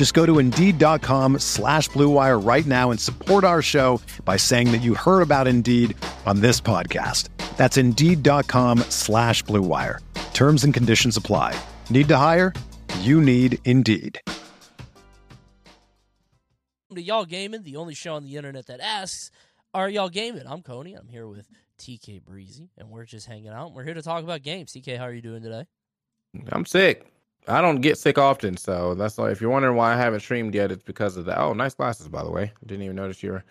Just go to Indeed.com slash BlueWire right now and support our show by saying that you heard about Indeed on this podcast. That's Indeed.com slash BlueWire. Terms and conditions apply. Need to hire? You need Indeed. to Y'all Gaming, the only show on the internet that asks, Are y'all gaming? I'm Coney. I'm here with TK Breezy, and we're just hanging out. We're here to talk about games. TK, how are you doing today? I'm sick. I don't get sick often, so that's why. If you're wondering why I haven't streamed yet, it's because of that. Oh, nice glasses, by the way. Didn't even notice you were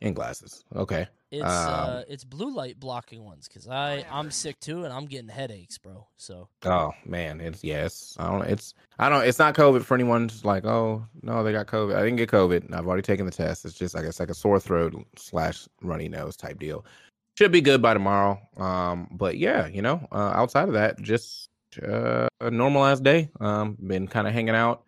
in glasses. Okay. It's Um, uh, it's blue light blocking ones because I I'm sick too, and I'm getting headaches, bro. So Oh man, it's yes. I don't. It's I don't. It's not COVID for anyone. Just like oh no, they got COVID. I didn't get COVID. I've already taken the test. It's just I guess like a sore throat slash runny nose type deal. Should be good by tomorrow. Um, but yeah, you know, uh, outside of that, just uh, a normalized day. Um, been kind of hanging out.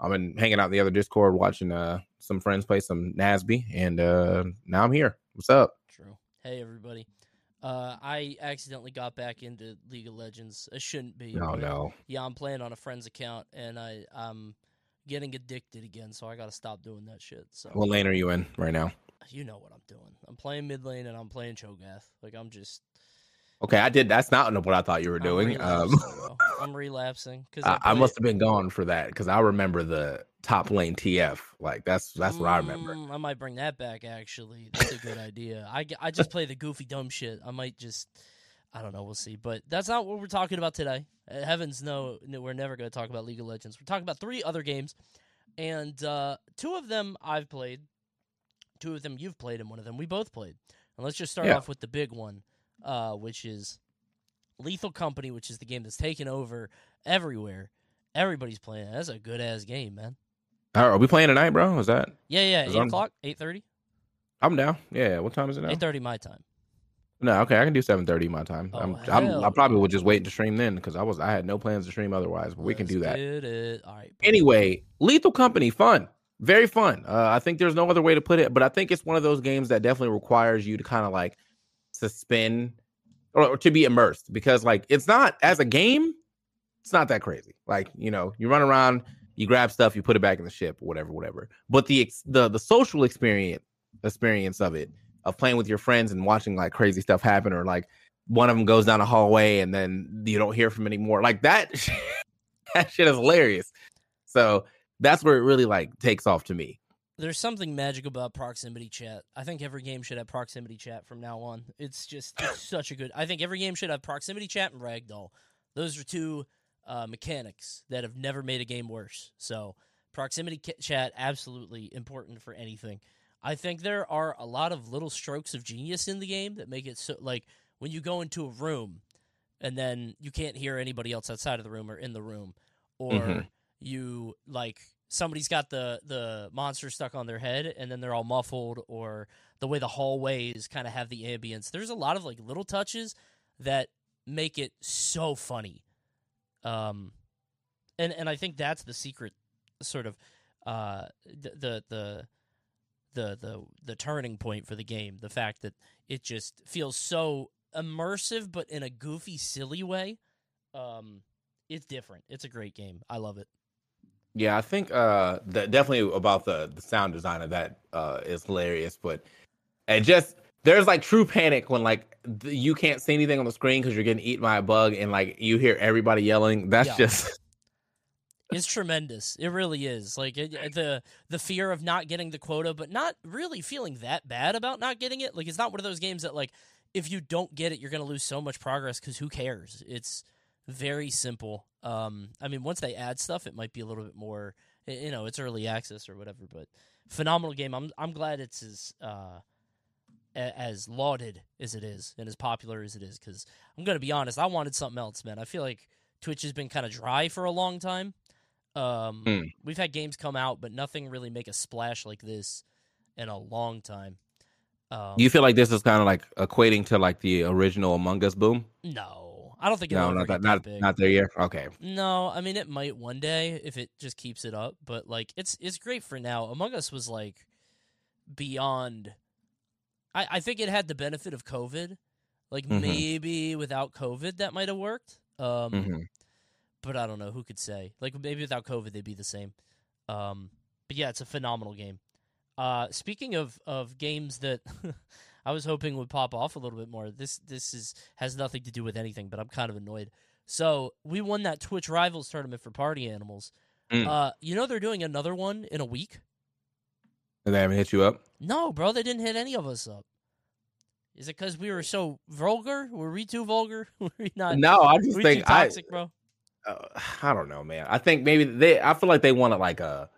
I've been hanging out in the other Discord watching uh some friends play some Nasby, and uh now I'm here. What's up? true. Hey everybody. Uh, I accidentally got back into League of Legends. I shouldn't be. No, but no. Yeah, I'm playing on a friend's account, and I I'm getting addicted again. So I got to stop doing that shit. So What lane are you in right now? you know what I'm doing. I'm playing mid lane and I'm playing Cho'Gath. Like I'm just Okay, I did. That's not what I thought you were I'm doing. Um. I'm relapsing because I, I must have been gone for that because I remember the top lane TF. Like that's that's what I remember. Mm, I might bring that back. Actually, that's a good idea. I I just play the goofy dumb shit. I might just I don't know. We'll see. But that's not what we're talking about today. Uh, heavens no, no, we're never going to talk about League of Legends. We're talking about three other games, and uh, two of them I've played, two of them you've played, and one of them we both played. And let's just start Yeah. off with the big one, uh, which is Lethal Company, which is the game that's taken over everywhere. Everybody's playing. That's a good ass game, man. All right, are we playing tonight, bro? Is that? Yeah, yeah. Eight o'clock, eight thirty. I'm down. Yeah. What time is it now? Eight thirty my time. No, okay, I can do 7:30 my time. Oh, I'm, I'm, I probably would just wait to stream then because I was I had no plans to stream otherwise, but we can Let's do that. It. All right. bro. Anyway, Lethal Company, fun, very fun. Uh, I think there's no other way to put it, but I think it's one of those games that definitely requires you to kind of like suspend or, or to be immersed because like it's not as a game, it's not that crazy. Like you know, you run around, you grab stuff, you put it back in the ship, whatever, whatever. But the ex- the the social experience experience of it of playing with your friends and watching like crazy stuff happen or like one of them goes down a hallway and then you don't hear from anymore like that that shit is hilarious so that's where it really like takes off to me There's something magic about proximity chat. I think every game should have proximity chat from now on. It's just it's such a good. I think every game should have proximity chat and ragdoll. Those are two uh, mechanics that have never made a game worse. So proximity chat absolutely important for anything. I think there are a lot of little strokes of genius in the game that make it so like when you go into a room and then you can't hear anybody else outside of the room or in the room or Mhm. you like somebody's got the the monster stuck on their head and then they're all muffled or the way the hallways kind of have the ambience. There's a lot of like little touches that make it so funny. Um and and i think that's the secret sort of uh the the the the the, turning point for the game the fact that it just feels so immersive but in a goofy silly way. Um it's different. It's a great game. I love it yeah i think uh that definitely about the the sound design of that uh is hilarious but it just there's like true panic when like th- you can't see anything on the screen because you're getting eaten by a bug and like you hear everybody yelling that's Yeah. just It's tremendous. It really is. Like it, it- the the fear of not getting the quota, but not really feeling that bad about not getting it. Like it's not one of those games that like if you don't get it, you're going to lose so much progress because who cares? It's very simple. Um, I mean, once they add stuff, it might be a little bit more. You know, it's early access or whatever, but phenomenal game. I'm I'm glad it's as uh, as lauded as it is and as popular as it is because I'm going to be honest, I wanted something else, man. I feel like Twitch has been kind of dry for a long time. Um, Mm. We've had games come out, but nothing really make a splash like this in a long time. Um, You feel like this is kind of like equating to like the original Among Us boom? no, I don't think No, it'll not ever that, get that not not there yet. Okay, No, I mean it might one day if it just keeps it up, but like it's it's great for now. Among Us was like beyond I, I think it had the benefit of COVID. Like Mhm. maybe without COVID that might have worked. Um Mhm. but I don't know, who could say? Like maybe without COVID they'd be the same. Um but yeah, it's a phenomenal game. Uh speaking of of games that I was hoping would pop off a little bit more. This this is has nothing to do with anything, but I'm kind of annoyed. So we won that Twitch Rivals tournament for Party Animals. Mm. Uh, you know they're doing another one in a week. and they haven't hit you up. No, bro, they didn't hit any of us up. Is it because we were so vulgar? Were we too vulgar? were we not? No, I just think too I. bro. uh, I don't know, man. I think maybe they. I feel like they wanted like a.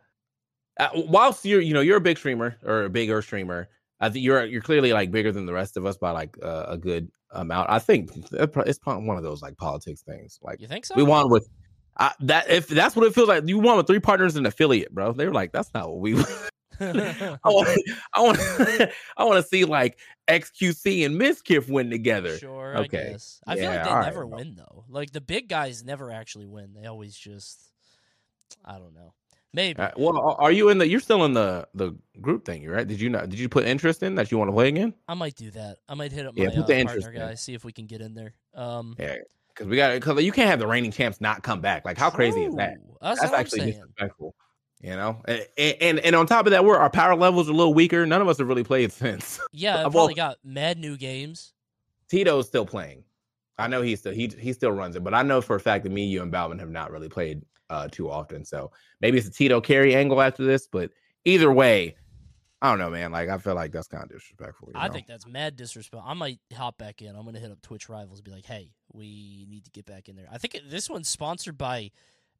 Uh, whilst you're, you know, you're a big streamer or a bigger streamer. I think you're you're clearly like bigger than the rest of us by like uh, a good amount. I think it's probably one of those like politics things. Like You think so? we won with I, that. If that's what it feels like, you won with three partners and affiliate, bro. They were like, that's not what we. I want. I want. I want to see like XQC and Miskif win together. Sure. Okay. I. I feel like they never bro. win though. Like the big guys never actually win. They always just. I don't know. Maybe. Uh, well, are- you in the? You're still in the the group thing, right? Did you not? Did you put interest in that you want to play again? I might do that. I might hit up Yeah, my put uh, interest partner in. guy, see if we can get in there. Um, Yeah, because we got because you can't have the reigning champs not come back. Like, how crazy is that? That's, That's actually saying. disrespectful. You know, and, and and on top of that, we're our power levels are a little weaker. None of us have really played since. Yeah, I probably got mad new games. Tito's still playing. I know he's still he he still runs it, but I know for a fact that me, you, and Balvin have not really played uh too often. So maybe it's a Tito carry angle after this, but either way, I don't know, man. Like I feel like that's kind of disrespectful. you I know? think that's mad disrespect. I might hop back in. I'm gonna hit up Twitch Rivals, be like, "Hey, we need to get back in there." I think this one's sponsored by.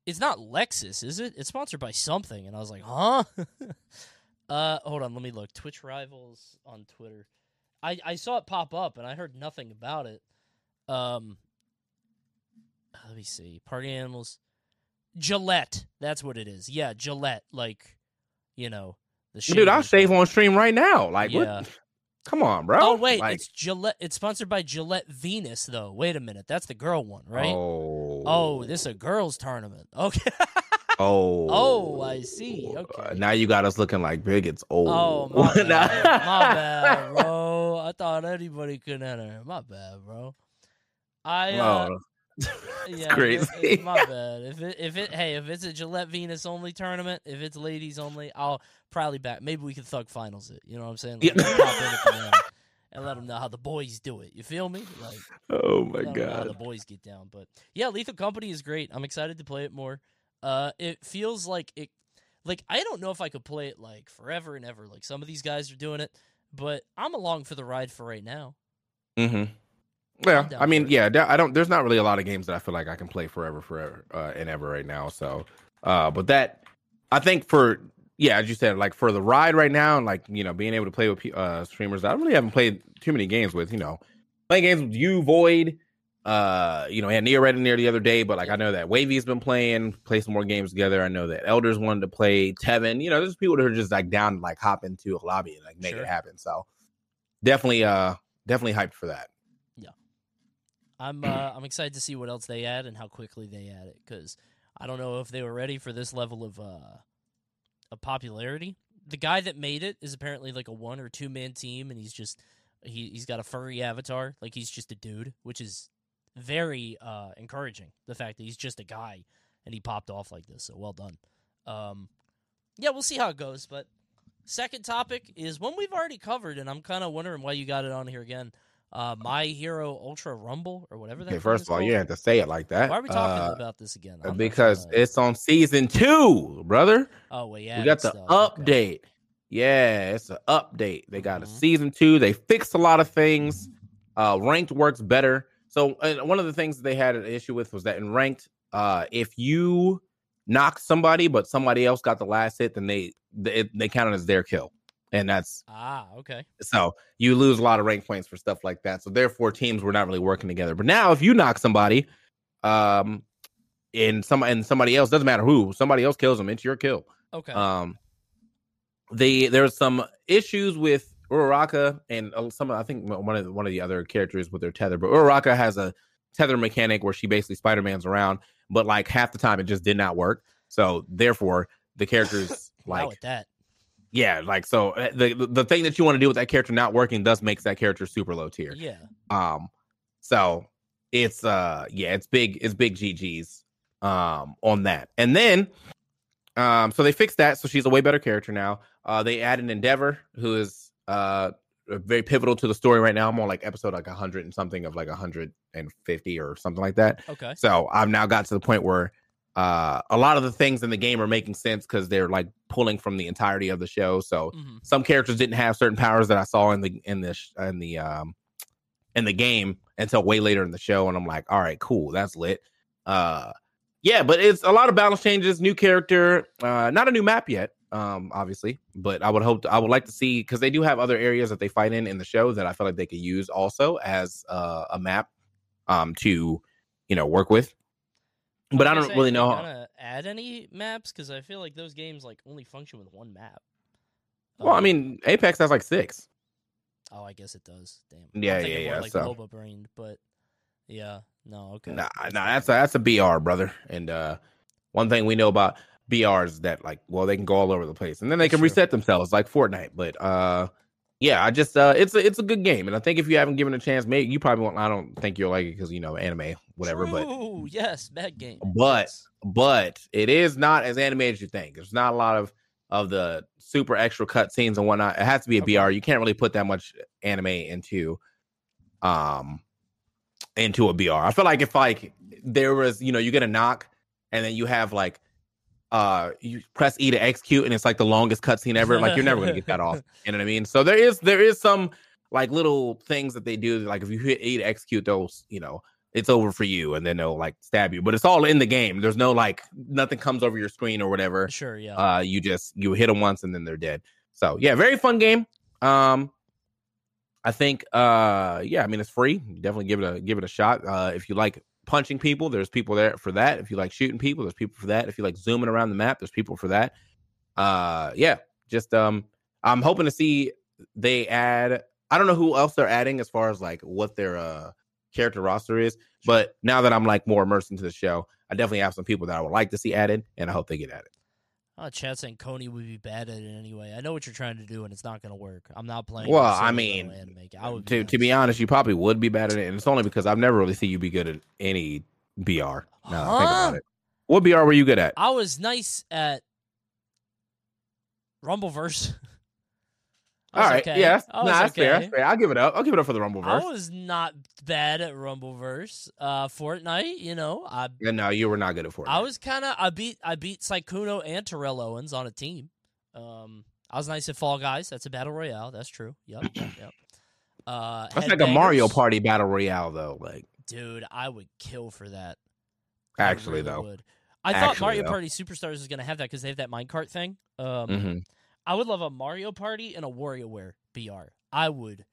It's not Lexus, is it? It's sponsored by something, and I was like, "Huh." uh, hold on, let me look. Twitch Rivals on Twitter. I I saw it pop up, and I heard nothing about it. Um, let me see. Party animals. Gillette. That's what it is. Yeah, Gillette. Like, you know, the dude, I'll shave on stream right now. Like, Yeah. what? Come on, bro. Oh wait, Like, it's Gillette. It's sponsored by Gillette Venus, though. Wait a minute, that's the girl one, right? Oh, Oh, this is a girls' tournament. Okay. Oh, Oh, I see. Uh, Okay. now you got us looking like bigots. Oh, oh my bad. my bad, bro. I thought anybody could enter. My bad, bro. I uh, Oh, yeah, it- crazy. my bad. If it if it hey if it's a Gillette Venus only tournament, if it's ladies only, I'll probably back. Maybe we could thug finals it. You know what I'm saying? Like, Yeah. pop in at the end and let them know how the boys do it. You feel me? Like. oh my god, how the boys get down, but yeah, Lethal Company is great. I'm excited to play it more. Uh, it feels like it, like I don't know if I could play it like forever and ever. Like some of these guys are doing it, but I'm along for the ride for right now. Mm-hmm. Yeah, I mean, yeah, I don't. There's not really a lot of games that I feel like I can play forever, forever, uh, and ever right now. So, uh, but that I think for yeah, as you said, like for the ride right now, and like you know, being able to play with uh streamers that I really haven't played too many games with. You know, playing games with you, Void. Uh, you know, we had Neo Red in there the other day, but like I know that Wavy's been playing, play some more games together. I know that Elders wanted to play Tevin. You know, there's people that are just like down to like hop into a lobby and like make Sure. it happen. So definitely, uh, definitely hyped for that. I'm uh, I'm excited to see what else they add and how quickly they add it because I don't know if they were ready for this level of uh of popularity. The guy that made it is apparently like a one or two man team, and he's just he he's got a furry avatar, like he's just a dude, which is very uh encouraging. The fact that he's just a guy and he popped off like this, so well done. Um, yeah, we'll see how it goes. But second topic is one we've already covered, and I'm kind of wondering why you got it on here again. Uh, My Hero Ultra Rumble or whatever that. Okay, first of all, called. you have to say it like that. Why are we talking uh, about this again? I'm because it's on season two, brother. oh well, yeah, we got the update. Yeah, it's an update. They got a Mhm. season two. They fixed a lot of things. Uh, ranked works better. So one of the things they had an issue with was that in ranked, uh, if you knock somebody but somebody else got the last hit, then they they, they count it as their kill, and that's Ah, okay. so you lose a lot of rank points for stuff like that. So therefore, teams were not really working together. But now, if you knock somebody, um, and some and somebody else doesn't matter who, somebody else kills them, it's your kill. Okay. Um, the there's some issues with Uraraka and uh, some. I think one of the, one of the other characters with their tether, but Uraraka has a tether mechanic where she basically Spider Man's around, but like half the time it just did not work. So therefore, the characters like that. Yeah, like so uh, the the- thing that you want to do with that character not working does makes that character super low tier. Yeah. Um, so it's uh yeah, it's big, it's big GGs um on that. And then um so they fixed that, so she's a way better character now. Uh they added Endeavor, who is uh very pivotal to the story right now. I'm on like episode like 100 and something of like 150 or something like that. Okay. So I've now got to the point where uh a lot of the things in the game are making sense because they're like pulling from the entirety of the show. So hmm some characters didn't have certain powers that I saw in the in the sh- in the um in the game until way later in the show, and I'm like, all right, cool, that's lit. Uh, yeah, but it's a lot of balance changes, new character, uh, not a new map yet, um, obviously, but I would hope to, I would like to see because they do have other areas that they fight in in the show that I feel like they could use also as uh, a map, um, to you know work with. But I don't really know. how- add any maps because I feel like those games like only function with one map. Well, I Um, mean, Apex has like six. oh, I guess it does. Damn. Yeah, thinking yeah, more yeah, Like so- brained, but yeah, no, okay. Nah, nah, that's a that's a BR, brother. And uh one thing we know about BRs that like, well, they can go all over the place, and then they can true. reset themselves like Fortnite. But uh, yeah, I just uh, it's a it's a good game, and I think if you haven't given it a chance, maybe you probably won't. I don't think you'll like it because you know anime, whatever. But True, yes, bad game. But- yes. but it is not as animated as you think. There's not a lot of of the super extra cutscenes and whatnot. It has to be a Okay. BR. You can't really put that much anime into um into a BR. I feel like if like there was, you know, you get a knock and then you have like uh you press E to execute and it's like the longest cutscene ever. Like you're never gonna get that off. You know what I mean? So there is there is some like little things that they do. Like if you hit E to execute those, you know, it's over for you and then they'll like stab you. But it's all in the game. There's no like nothing comes over your screen or whatever. Sure, yeah. Uh you just you hit them once and then they're dead. So yeah, very fun game. Um I think uh yeah, I mean it's free. Definitely give it a give it a shot. Uh if you like punching people, there's people there for that. If you like shooting people, there's people for that. If you like zooming around the map, there's people for that. Uh yeah, just um I'm hoping to see they add I don't know who else they're adding as far as like what their uh character roster is, but now that I'm like more immersed into the show, I definitely have some people that I would like to see added and I hope they get added. Uh, oh, chat saying Coney would be bad at it anyway. I know what you're trying to do, and it's not going to work. I'm not playing. Well, I mean. I would to to be honest, you probably would be bad at it, and it's only because I've never really seen you be good at any BR. Now that I think about it. What BR were you good at? I was nice at Rumbleverse. I All right, okay. yeah, that's, I nah, that's fair. okay. That's fair. I'll give it up. I'll give it up for the Rumbleverse. I was not bad at Rumbleverse. Uh, Fortnite, you know, I Yeah, no, you were not good at Fortnite. I was kind of I beat I beat Sykkuno and Terrell Owens on a team. Um, I was nice at Fall Guys. That's a battle royale. That's true. Yep, yep. Uh, That's like a Mario Party battle royale, though. Like, dude. I would kill for that. I actually, really though. would. I thought Mario though. Party Superstars was gonna have that because they have that minecart thing. Um, hmm I would love a Mario Party and a WarioWare BR. I would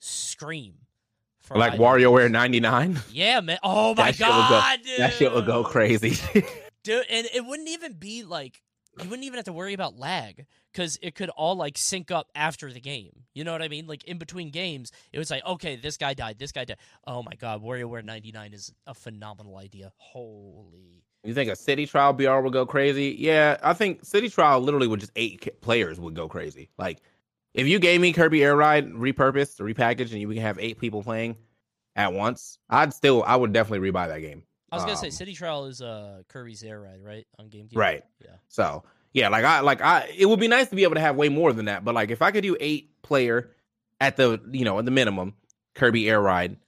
scream for Like. WarioWare '99. Yeah, man. Oh my That shit go- god, dude. that shit would go crazy. dude. And it wouldn't even be like you wouldn't even have to worry about lag because it could all like sync up after the game. You know what I mean? Like in between games, it was like, okay, this guy died, this guy died. Oh my god, WarioWare '99 is a phenomenal idea. Holy. You think a City Trial BR would go crazy? Yeah, I think City Trial literally would just eight players would go crazy. Like, if you gave me Kirby Air Ride repurposed, repackaged, and you can have eight people playing at once, I'd still, I would definitely rebuy that game. I was gonna say Um, City Trial is uh Kirby's Air Ride, right? On GameCube. Right. Yeah. So yeah, like I like I it would be nice to be able to have way more than that. But like if I could do eight player at the you know at the minimum Kirby Air Ride,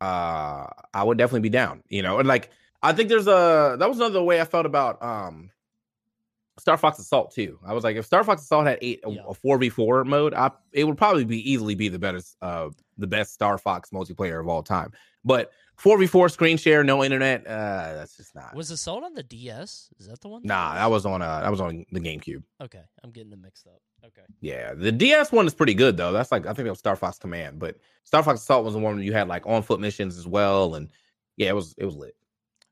uh I would definitely be down. You know, and like I think there's a that was another way I felt about um Star Fox Assault too. I was like, if Star Fox Assault had eight Yeah. a four v four mode, I it would probably be easily be the better uh the best Star Fox multiplayer of all time. But 4v4 screen share, no internet, uh, that's just not. Was it sold on the DS? Is that the one? Nah, that was on uh that was on the GameCube. Okay, I'm getting them mixed up. Okay. Yeah, the DS one is pretty good though. That's like I think that was Star Fox Command, but Star Fox Assault was the one you had like on foot missions as well, and yeah, it was it was lit.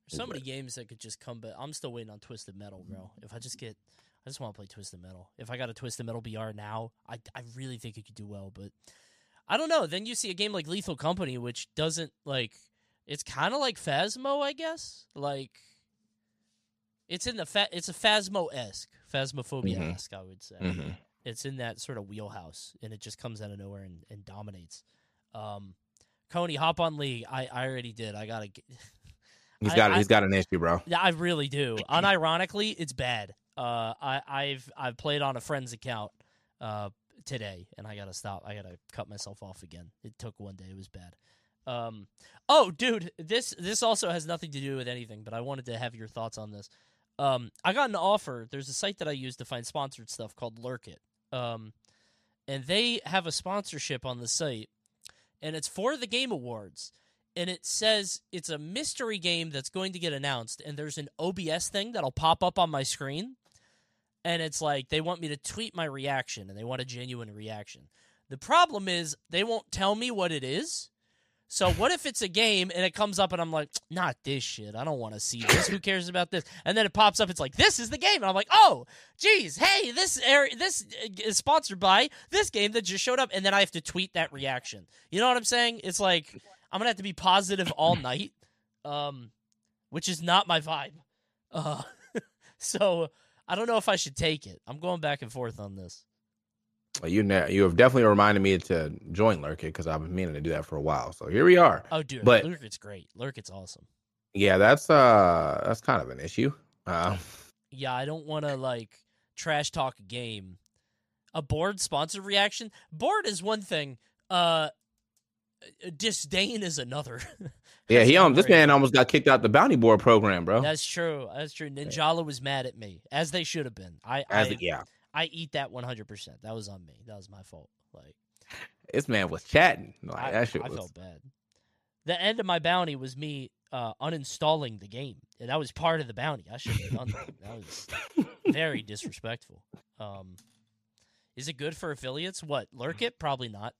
So many games that could just come, but I'm still waiting on Twisted Metal, bro. If I just get, I just want to play Twisted Metal. If I got a Twisted Metal BR now, I I really think it could do well, but I don't know. Then you see a game like Lethal Company, which doesn't like. It's kind of like Phasmo, I guess. Like, it's in the fa- it's a Phasmo esque, Phasmophobia esque, I would say. Mm-hmm. It's in that sort of wheelhouse, and it just comes out of nowhere and, and dominates. Um, Coney, hop on League. I, I already did. I gotta. Get, He's got I- he's got an issue, bro. yeah, I really do. Unironically, it's bad. Uh, I, I've I've played on a friend's account uh, today, and I gotta stop. I gotta cut myself off again. It took one day. It was bad. Um, oh, dude, this this also has nothing to do with anything, but I wanted to have your thoughts on this. Um, I got an offer. There's a site that I use to find sponsored stuff called Lurkit. Um, and they have a sponsorship on the site, and it's for the Game Awards and it says it's a mystery game that's going to get announced and there's an OBS thing that'll pop up on my screen and it's like they want me to tweet my reaction and they want a genuine reaction. The problem is they won't tell me what it is. So what if it's a game and it comes up and I'm like, not this shit. I don't want to see this. Who cares about this? And then it pops up. It's like this is the game, and I'm like, oh, geez, hey, this area, this uh, is sponsored by this game that just showed up, and then I have to tweet that reaction. You know what I'm saying? It's like I'm gonna have to be positive all night, um, which is not my vibe. Uh, so I don't know if I should take it. I'm going back and forth on this. Well, you ne- you have definitely reminded me to join Lurkit because I've been meaning to do that for a while. So here we are. Oh, dude, But- Lurkit's great. Lurkit's awesome. Yeah, that's uh that's kind of an issue. Uh, Yeah, I don't want to like trash talk a game. A board sponsored reaction. Board is one thing. Uh, disdain is another. yeah, he um this man almost got kicked out the bounty board program, bro. That's true. That's true. Ninjala was mad at me, as they should have been. I As I, yeah, I eat that one hundred percent. That was on me. That was my fault. Like this man was chatting. Like I, that shit I was. felt bad. The end of my bounty was me uh, uninstalling the game. And that was part of the bounty. I shouldn't have done that. That was very disrespectful. Um, is it good for affiliates? What Lurkit? Probably not.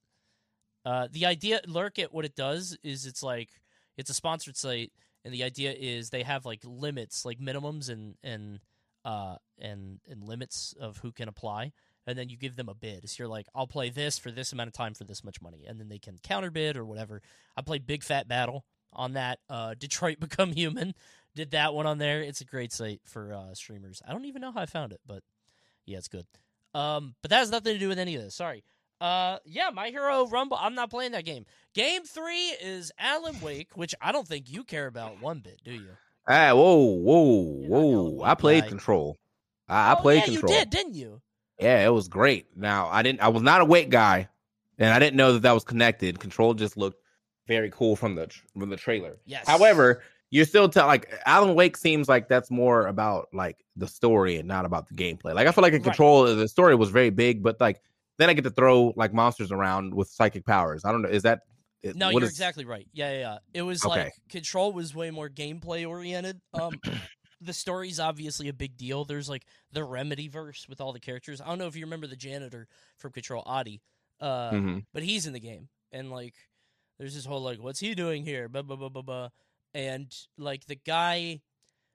Uh, the idea Lurkit. What it does is it's like it's a sponsored site, and the idea is they have like limits, like minimums and and uh and and limits of who can apply and then you give them a bid. So you're like, I'll play this for this amount of time for this much money, and then they can counter bid or whatever. I played Big Fat Battle on that. Uh, Detroit Become Human did that one on there. It's a great site for uh, streamers. I don't even know how I found it, but yeah, it's good. Um, but that has nothing to do with any of this. Sorry. Uh, yeah, My Hero Rumble. I'm not playing that game. Game three is Alan Wake, which I don't think you care about one bit, do you? Ah, whoa, whoa, You're whoa! I played guy. Control. I, I Oh, played yeah, Control. you did, didn't you? Yeah, it was great. Now I didn't. I was not a weight guy, and I didn't know that that was connected. Control just looked very cool from the from the trailer. Yes. However, you're still tell like Alan Wake seems like that's more about like the story and not about the gameplay. Like I feel like in Right. Control the story was very big, but like then I get to throw like monsters around with psychic powers. I don't know. Is that it- No, you're is- exactly right. Yeah, yeah, yeah. It was Okay. like Control was way more gameplay oriented. Um, the story's obviously a big deal. There's like the Remedy verse with all the characters. I don't know if you remember the janitor from Control, Ahti, uh, Mhm. but he's in the game, and like, there's this whole like, what's he doing here? Blah blah blah blah blah, and like the guy,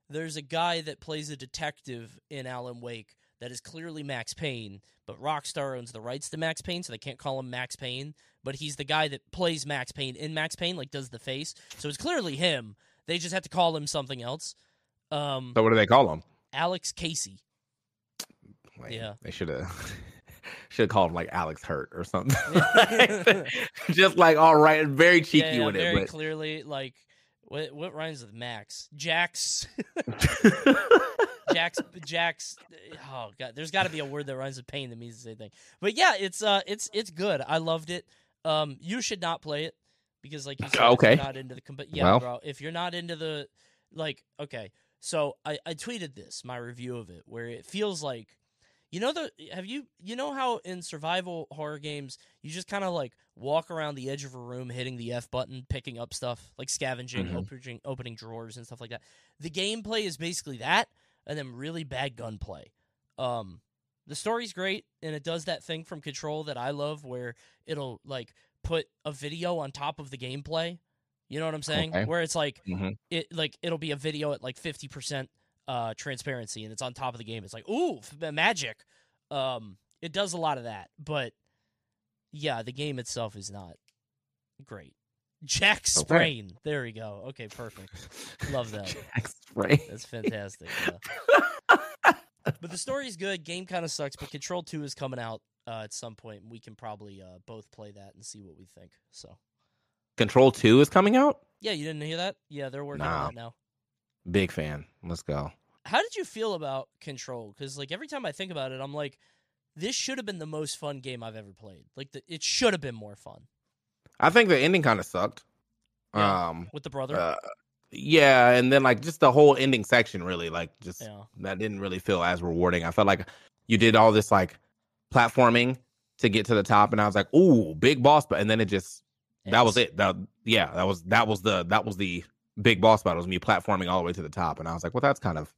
there's a guy that plays a detective in Alan Wake that is clearly Max Payne, but Rockstar owns the rights to Max Payne, so they can't call him Max Payne. But he's the guy that plays Max Payne in Max Payne, like does the face. So it's clearly him. They just have to call him something else. Um, So what do they call him? Alex Casey. Like, Yeah. they should have should have called him like Alex Hurt or something. Just like all right, very cheeky yeah, yeah, with very it, clearly like what what rhymes with Max? Jax. But Jax Jax oh god there's got to be a word that rhymes with pain that means the same thing. But yeah, it's uh it's it's good. I loved it. Um you should not play it because like you said, okay. you're not into the comp- yeah, Well. bro, if you're not into the like okay. So I I tweeted this, my review of it where it feels like You know the have you you know how in survival horror games you just kind of like walk around the edge of a room hitting the F button, picking up stuff, like scavenging, Mhm. opening opening drawers and stuff like that. The gameplay is basically that and then really bad gunplay. Um the story's great and it does that thing from Control that I love where it'll like put a video on top of the gameplay. You know what I'm saying? Okay. Where it's like Mhm. it like it'll be a video at like 50% uh transparency and it's on top of the game. It's like, "Ooh, f- magic." Um it does a lot of that, but yeah, the game itself is not great. Jack Sprain. There we go. Okay, perfect. Love that. Jack Right. That's fantastic. yeah. But the story's good. Game kind of sucks, but Control 2 is coming out uh, at some point. We can probably uh, both play that and see what we think. So, Control Two is coming out. yeah, you didn't hear that? Yeah, they're working Nah. on that now. Big fan. Let's go. How did you feel about Control? Because like every time I think about it, I'm like, this should have been the most fun game I've ever played. Like the, it should have been more fun I think the ending kind of sucked. Yeah. Um. with the brother. Uh, yeah, and then like just the whole ending section really like just yeah, that didn't really feel as rewarding. I felt like you did all this like platforming to get to the top, and I was like, "Ooh, big boss!" But and then it just that was it. That yeah, that was that was the that was the big boss battle. It was me platforming all the way to the top, and I was like, "Well, that's kind of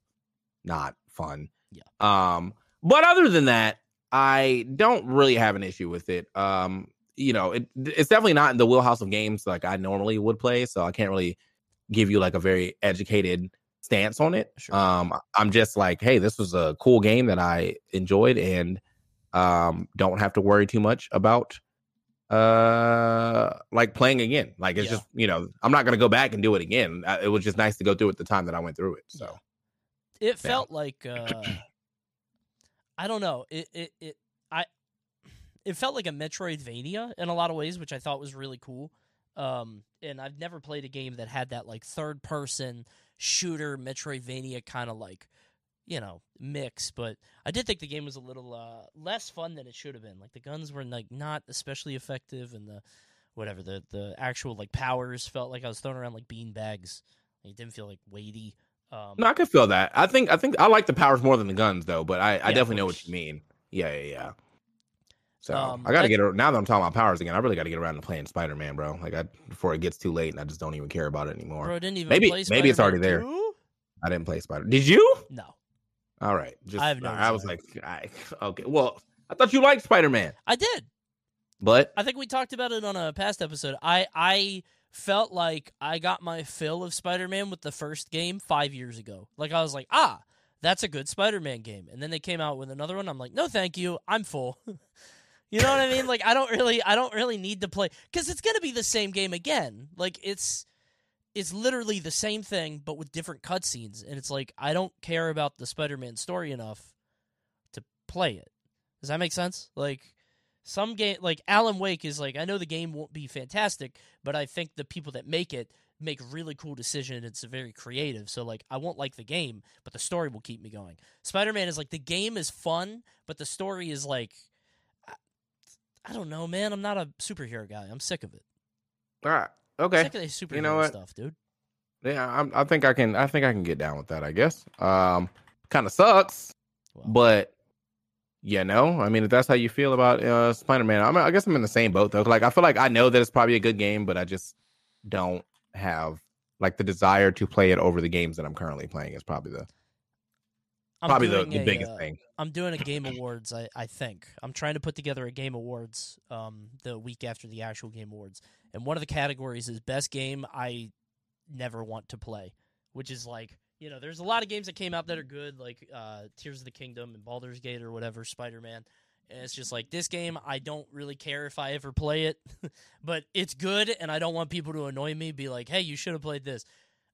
not fun." Yeah. Um, but other than that, I don't really have an issue with it. Um, you know, it it's definitely not in the wheelhouse of games like I normally would play, so I can't really give you like a very educated stance on it. Sure. Um, I'm just like, hey, this was a cool game that I enjoyed, and um, don't have to worry too much about uh like playing again. Like it's Yeah. just you know, I'm not gonna go back and do it again. It was just nice to go through it the time that I went through it. So it felt like uh, I don't know. It it it it felt like a Metroidvania in a lot of ways, which I thought was really cool. Um, and I've never played a game that had that like third person shooter Metroidvania kind of like you know mix. But I did think the game was a little uh, less fun than it should have been. Like the guns were like not especially effective, and the whatever the the actual like powers felt like I was throwing around like bean bags. It didn't feel like weighty. Um, no, I could feel that. I think I think I like the powers more than the guns though, but I, I Yeah, definitely know what you mean. Yeah, yeah, yeah. So Um, I gotta get ar- now that I'm talking about powers again. I really got to get around to playing Spider Man, bro. Like I before it gets too late and I just don't even care about it anymore. Bro, didn't even Maybe- play maybe it's already there. 2? I didn't play Spider. Did you? No, All right, just I no I was like, I, okay. Well, I thought you liked Spider Man, I did. but I think we talked about it on a past episode. I I felt like I got my fill of Spider-Man with the first game five years ago. Like I was like, ah, that's a good Spider-Man game. And then they came out with another one. I'm like, no, thank you. I'm full. you know what I mean? Like I don't really, I don't really need to play because it's gonna be the same game again. Like it's. It's literally the same thing, but with different cutscenes, and it's like I don't care about the Spider-Man story enough to play it. Does that make sense? Like, some game like Alan Wake is like I know the game won't be fantastic, but I think the people that make it make really cool decisions. It's very creative. So like I won't like the game, but the story will keep me going. Spider-Man is like the game is fun, but the story is like I don't know, man. I'm not a superhero guy. I'm sick of it. all right, I'm okay. sick of the superhero know what? stuff, dude. Yeah, I'm, I think I can. I think I can get down with that. I guess. Um, kind of sucks, Well, but you know, I mean, if that's how you feel about uh, Spider Man, I mean, I guess I'm in the same boat though. Like, I feel like I know that it's probably a good game, but I just don't have like the desire to play it over the games that I'm currently playing. Is probably the I'm probably the, the a, biggest uh, thing. I'm doing a game awards. I, I think I'm trying to put together a game awards um the week after the actual game awards, and one of the categories is best game I never want to play, which is like you know there's a lot of games that came out that are good like uh Tears of the Kingdom and Baldur's Gate or whatever Spider Man. And it's just like this game, I don't really care if I ever play it, but it's good, and I don't want people to annoy me. Be like, "Hey, you should have played this."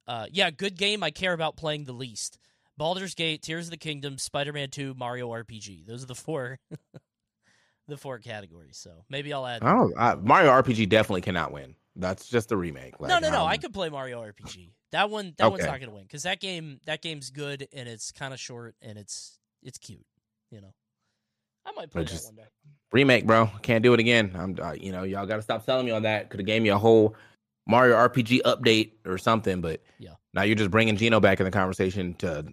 Uh, yeah, good game. I care about playing the least. Baldur's Gate, Tears of the Kingdom, Spider-Man 2, Mario RPG. Those are the four the four categories. So maybe I'll add I don't. I, Mario RPG definitely cannot win. That's just a remake. No, Like, no, no. um, I could play Mario RPG. That one that one's not going to win cuz that game that game's good and it's kind of short and it's it's cute, you know. I might play But that just- one day. remake, bro. Can't do it again. I'm, uh, you know, y'all got to stop selling me on that. Could have gave me a whole Mario RPG update or something, but Yeah. now you're just bringing Geno back in the conversation to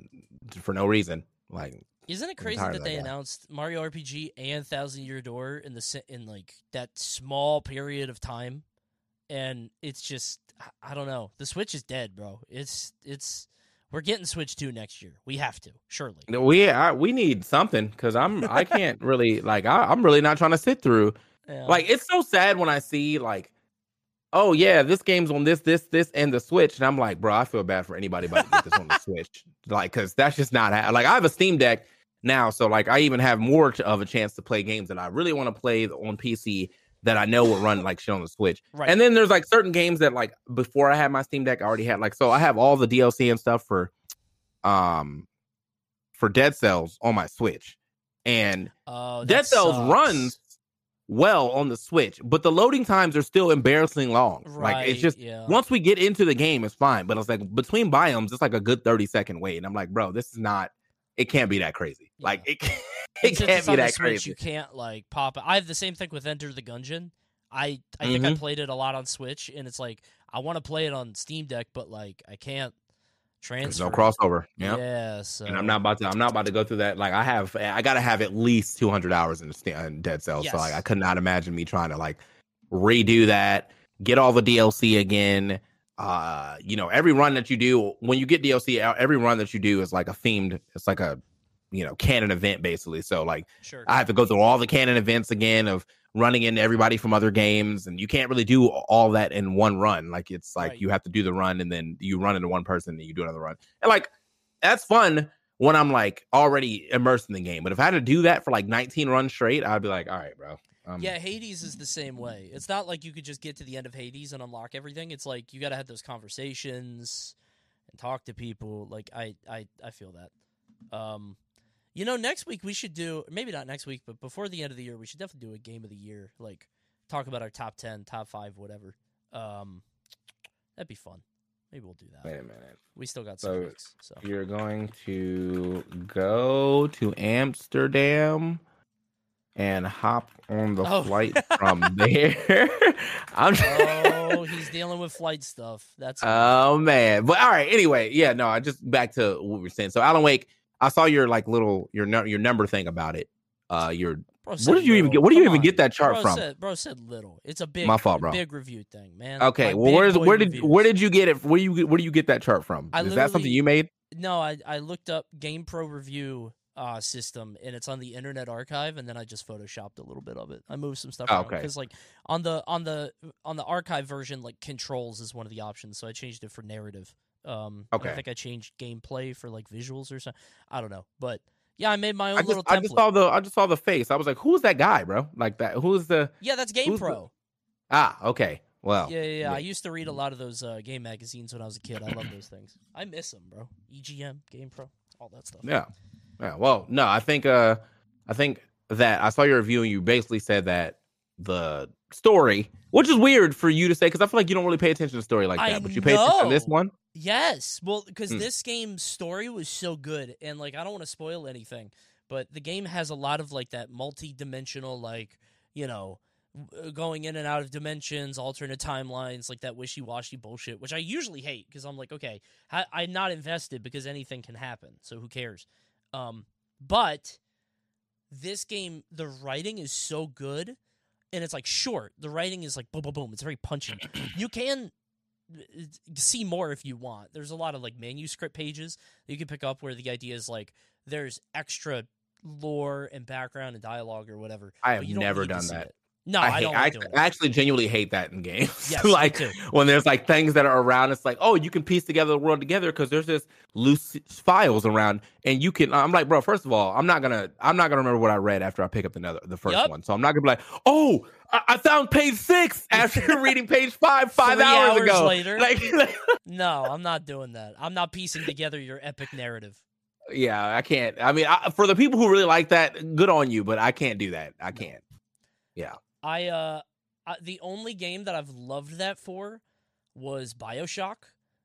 for no reason. Like, Isn't it crazy tired that they guy. announced Mario RPG and Thousand Year Door in the in like that small period of time, and it's just I- don't know. The Switch is dead, bro. It's it's we're getting Switch two next year. We have to surely. We I, we need something because I'm I can't really like I, I'm really not trying to sit through Yeah. like it's so sad when I see like oh yeah this game's on this this this and the Switch and I'm like bro I feel bad for anybody about to get this on the Switch like because that's just not ha- like I have a Steam Deck now so like I even have more of a chance to play games that I really want to play on PC that I know will run like shit on the Switch right. and then there's like certain games that like before I had my Steam Deck, I already had like so I have all the DLC and stuff for um for Dead Cells on my Switch. And oh, Dead Cells sucks. runs well on the Switch, but the loading times are still embarrassing long. Right. Like it's just yeah. once we get into the game, it's fine. But it's like between biomes, it's like a good 30 second wait. And I'm like, bro, this is not it can't be that crazy. Yeah. Like it, can't- it can't be that Switch, crazy. You can't like pop it. I have the same thing with Enter the Gungeon. I I think I Mhm. played it a lot on Switch, and it's like I want to play it on Steam Deck, but like I can't There's no crossover. Yeah. Yeah. So and I'm not about to. I'm not about to go through that. Like I have, I gotta have at least 200 hours in, the, in Dead Cells. So like, I could not imagine me trying to like redo that, get all the DLC again. Uh, you know, every run that you do, when you get DLC, out, every run that you do is like a themed. It's like a, you know, canon event basically. So like, Sure. I have to go through all the canon events again of running into everybody from other games, and you can't really do all that in one run. Like it's like Right. you have to do the run, and then you run into one person, and you do another run, and like that's fun when I'm like already immersed in the game. But if I had to do that for like 19 runs straight, I'd be like, all right, bro. Um, yeah, Hades is the same way. It's not like you could just get to the end of Hades and unlock everything. It's like you got to have those conversations and talk to people. Like I, I, I feel that. Um, you know, next week we should do maybe not next week, but before the end of the year, we should definitely do a game of the year. Like talk about our top ten, top five, whatever. Um, that'd be fun. Maybe we'll do that. Wait a minute. We still got some So- weeks, so You're going to go to Amsterdam and hop on the Oh. flight from there. I'm oh, he's dealing with flight stuff. That's Oh man. But all right, anyway, yeah, no, I just back to what we are saying. So Alan Wake, I saw your like little your your number thing about it. Uh your what did you even little. get where do you even on. get that chart bro from? Said, bro said little. It's a big, My fault, bro. big review thing, man. okay, My well where's where did reviews. where did you get it? Where you where do you get that chart from? I Is that something you made? No, I I looked up GamePro review uh, system, and it's on the Internet Archive, and then I just photoshopped a little bit of it. I moved some stuff Oh, around okay. because like on the on the on the archive version, like controls is one of the options, so I changed it for narrative. Um, Okay. I think I changed gameplay for like visuals or something. I don't know, but yeah, I made my own I just little I just saw the I just saw the face. I was like, who's that guy, bro? Like that who's the yeah, that's who's the- GamePro. Ah, okay. Well. Yeah, yeah, yeah. yeah. I used to read a lot of those uh, game magazines when I was a kid. I love those things. I miss them, bro. EGM, GamePro, all that stuff. Yeah. Yeah. Well, no, I think uh I think that I saw your review and you basically said that the story, which is weird for you to say because I feel like you don't really pay attention to story like I that, but you pay attention to this one. Yes, well, because Hmm. this game's story was so good, and like I don't want to spoil anything, but the game has a lot of like that multi-dimensional, like you know, going in and out of dimensions, alternate timelines, like that wishy-washy bullshit, which I usually hate because I'm like, okay, I- I'm not invested because anything can happen, so who cares? Um, but this game, the writing is so good, and it's like short. The writing is like boom, boom, boom. It's very punchy. you can uh, see more if you want. There's a lot of like manuscript pages that you can pick up where the idea is like there's extra lore and background and dialogue or whatever. I have you never done that. it. No, I, I, hate, don't I, like doing I actually genuinely hate that in games. Yes, like when there's like things that are around, it's like, oh, you can piece together the world together because there's this loose files around, and you can. I'm like, bro. First of all, I'm not gonna, I'm not gonna remember what I read after I pick up another, the first Yup. one. So I'm not gonna be like, oh, I, I found page six after reading page five five hours, hours ago. later. Like, No, I'm not doing that. I'm not piecing together your epic narrative. yeah, I can't. I mean, I, for the people who really like that, good on you, but I can't do that. I can't. I uh I, the only game that I've loved that for was BioShock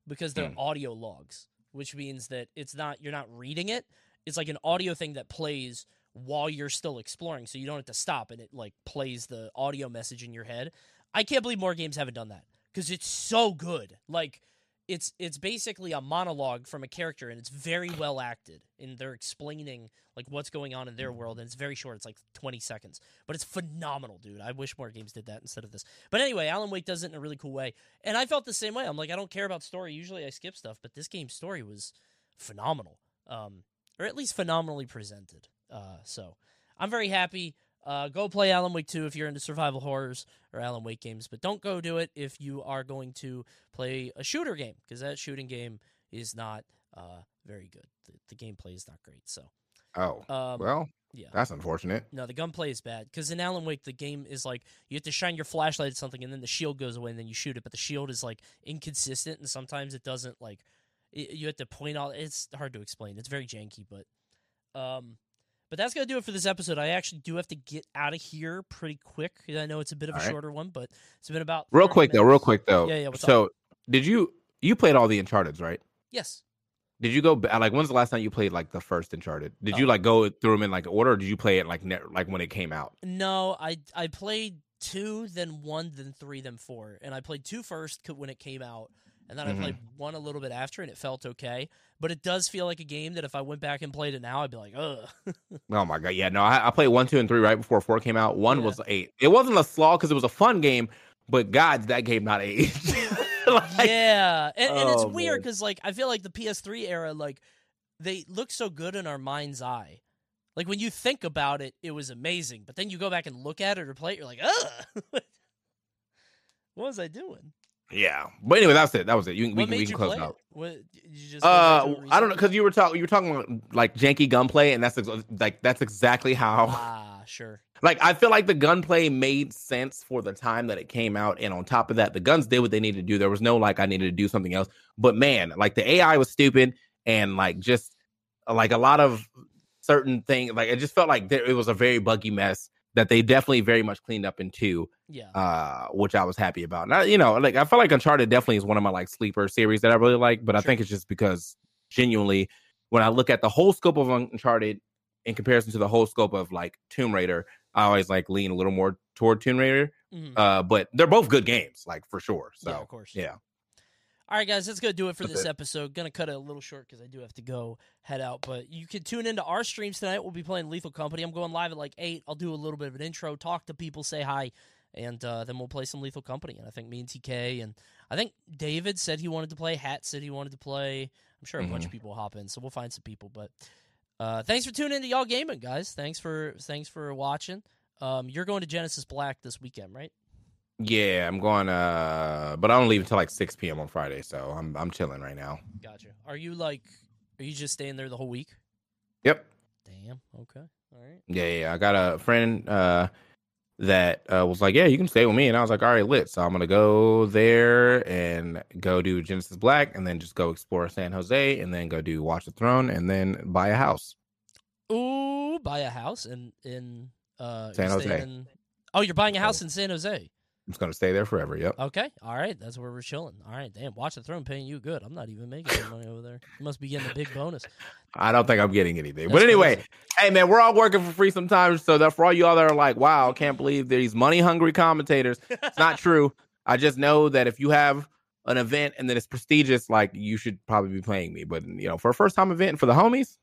because they're Mm. audio logs, which means that it's not you're not reading it. It's like an audio thing that plays while you're still exploring, so you don't have to stop and it like plays the audio message in your head. I can't believe more games haven't done that because it's so good. Like it's it's basically a monologue from a character and it's very well acted and they're explaining like what's going on in their world and it's very short it's like 20 seconds but it's phenomenal dude. I wish more games did that instead of this. But anyway alan wake does it in a really cool way and i felt the same way. I'm like i don't care about story. Usually i skip stuff but this game's story was phenomenal um or at least phenomenally presented uh so i'm very happy uh, go play Alan Wake 2 if you're into survival horrors or Alan Wake games, but don't go do it if you are going to play a shooter game because that shooting game is not uh, very good. The, the gameplay is not great. So, Oh, um, well, yeah. that's unfortunate. No, the gunplay is bad because in Alan Wake the game is like you have to shine your flashlight at something and then the shield goes away and then you shoot it, but the shield is like inconsistent and sometimes it doesn't like it, you have to point out. It's hard to explain. It's very janky, but um, but that's gonna do it for this episode. I actually do have to get out of here pretty quick. I know it's a bit of a right. shorter one, but it's been about Real 30 quick though, real quick though. Yeah, yeah, what's up? so, did you you played all the Uncharted's, right? Yes. Did you go like when's the last time you played like the first Uncharted? Did you Oh. like go through them in like order, or did you play it like ne- like when it came out? No, I I played two, then one, then three, then four, and I played two first when it came out, and then Mhm. I played one a little bit after, and it felt okay. But it does feel like a game that if I went back and played it now, I'd be like, ugh. Oh my god, yeah, no, I, I played one, two, and three right before four came out. One Yeah. was eight. It wasn't a slog because it was a fun game, but God, that game not eight. Like, yeah, and, and it's Oh, weird because like I feel like the PS3 era, like they look so good in our mind's eye. Like when you think about it, it was amazing, but then you go back and look at it or play it, you're like, ugh. what was I doing? Yeah. But anyway, that's it. That was it. You, we, can- we can close out. What, you just Uh, I don't know because you were talking you were talking about like janky gunplay, and that's ex- like that's exactly how Ah, sure. like I feel like the gunplay made sense for the time that it came out, and on top of that, the guns did what they needed to do. There was no like I needed to do something else. But man, like the AI was stupid, and like just like a lot of certain things, like it just felt like there, it was a very buggy mess that they definitely very much cleaned up in two, Yeah. uh, which I was happy about. Now, you know, like I feel like Uncharted definitely is one of my like sleeper series that I really like, but I think it's just because genuinely, when I look at the whole scope of Uncharted in comparison to the whole scope of like Tomb Raider, I always like lean a little more toward Tomb Raider. Mhm. Uh, but they're both good games, like for sure. So yeah, of course. yeah. All right, guys, that's gonna do it for this episode. Gonna cut it a little short because I do have to go head out. But you can tune into our streams tonight. We'll be playing Lethal Company. I'm going live at like eight. I'll do a little bit of an intro, talk to people, say hi, and uh, then we'll play some Lethal Company. And I think me and TK and I think David said he wanted to play. Hat said he wanted to play. I'm sure a bunch of Mm-hmm. people will hop in, so we'll find some people. But uh, thanks for tuning into y'all gaming, guys. Thanks for thanks for watching. Um, you're going to Genesis Black this weekend, right? Yeah, I'm going uh but I don't leave until like 6 p.m. on Friday, so I'm I'm chilling right now. Gotcha. Are you like? Are you just staying there the whole week? Yep. Damn. Okay. All right. Yeah, yeah. I got a friend uh that uh, was like, "Yeah, you can stay with me," and I was like, "All right, lit." So I'm gonna go there and go do Genesis Black, and then just go explore San Jose, and then go do Watch the Throne, and then buy a house. Ooh, buy a house in in uh San Jose. staying- Oh, you're buying a house in San Jose. I'm gonna stay there forever. Yep. Okay. All right. That's where we're chilling. All right. Damn. Watch the throne paying you good. I'm not even making any money over there. You must be getting a big bonus. I don't think I'm getting anything, That's but anyway, crazy. hey man, we're all working for free sometimes. So that for all you all that are like, "Wow, I can't believe these money hungry commentators," it's not true. I just know that if you have an event and that it's prestigious, like you should probably be paying me. But you know, for a first time event for the homies,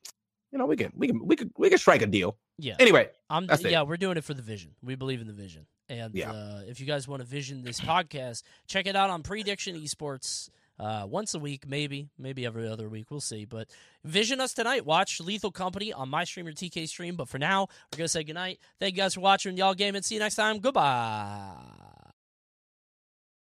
you know, we can we can we can we can strike a deal. Yeah. Anyway, I'm that's it. yeah, we're doing it for the vision. We believe in the vision. And Yeah. uh, if you guys want to vision this podcast, check it out on Prediction Esports uh, once a week, maybe, maybe every other week. We'll see. But vision us tonight. Watch Lethal Company on my stream or TK stream. But for now, we're gonna say goodnight. Thank you guys for watching y'all game and see you next time. Goodbye.